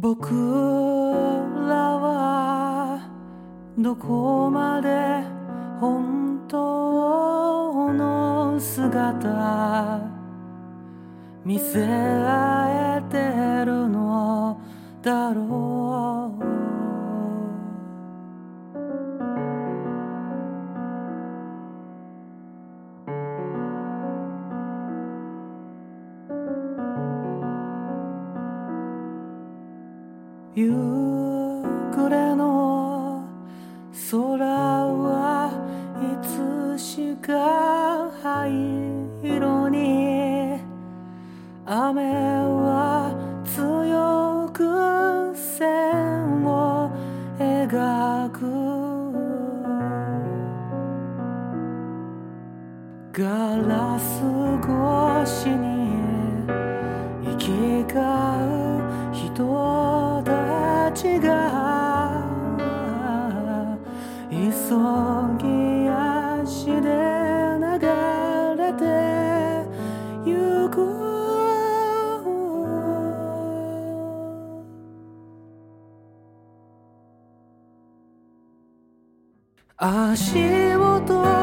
僕らはどこまで本当の姿見せ合えてるのだろう夕暮れの空はいつしか灰色に雨は強く線を描くガラス越しに行きぎ足で流れてゆく足音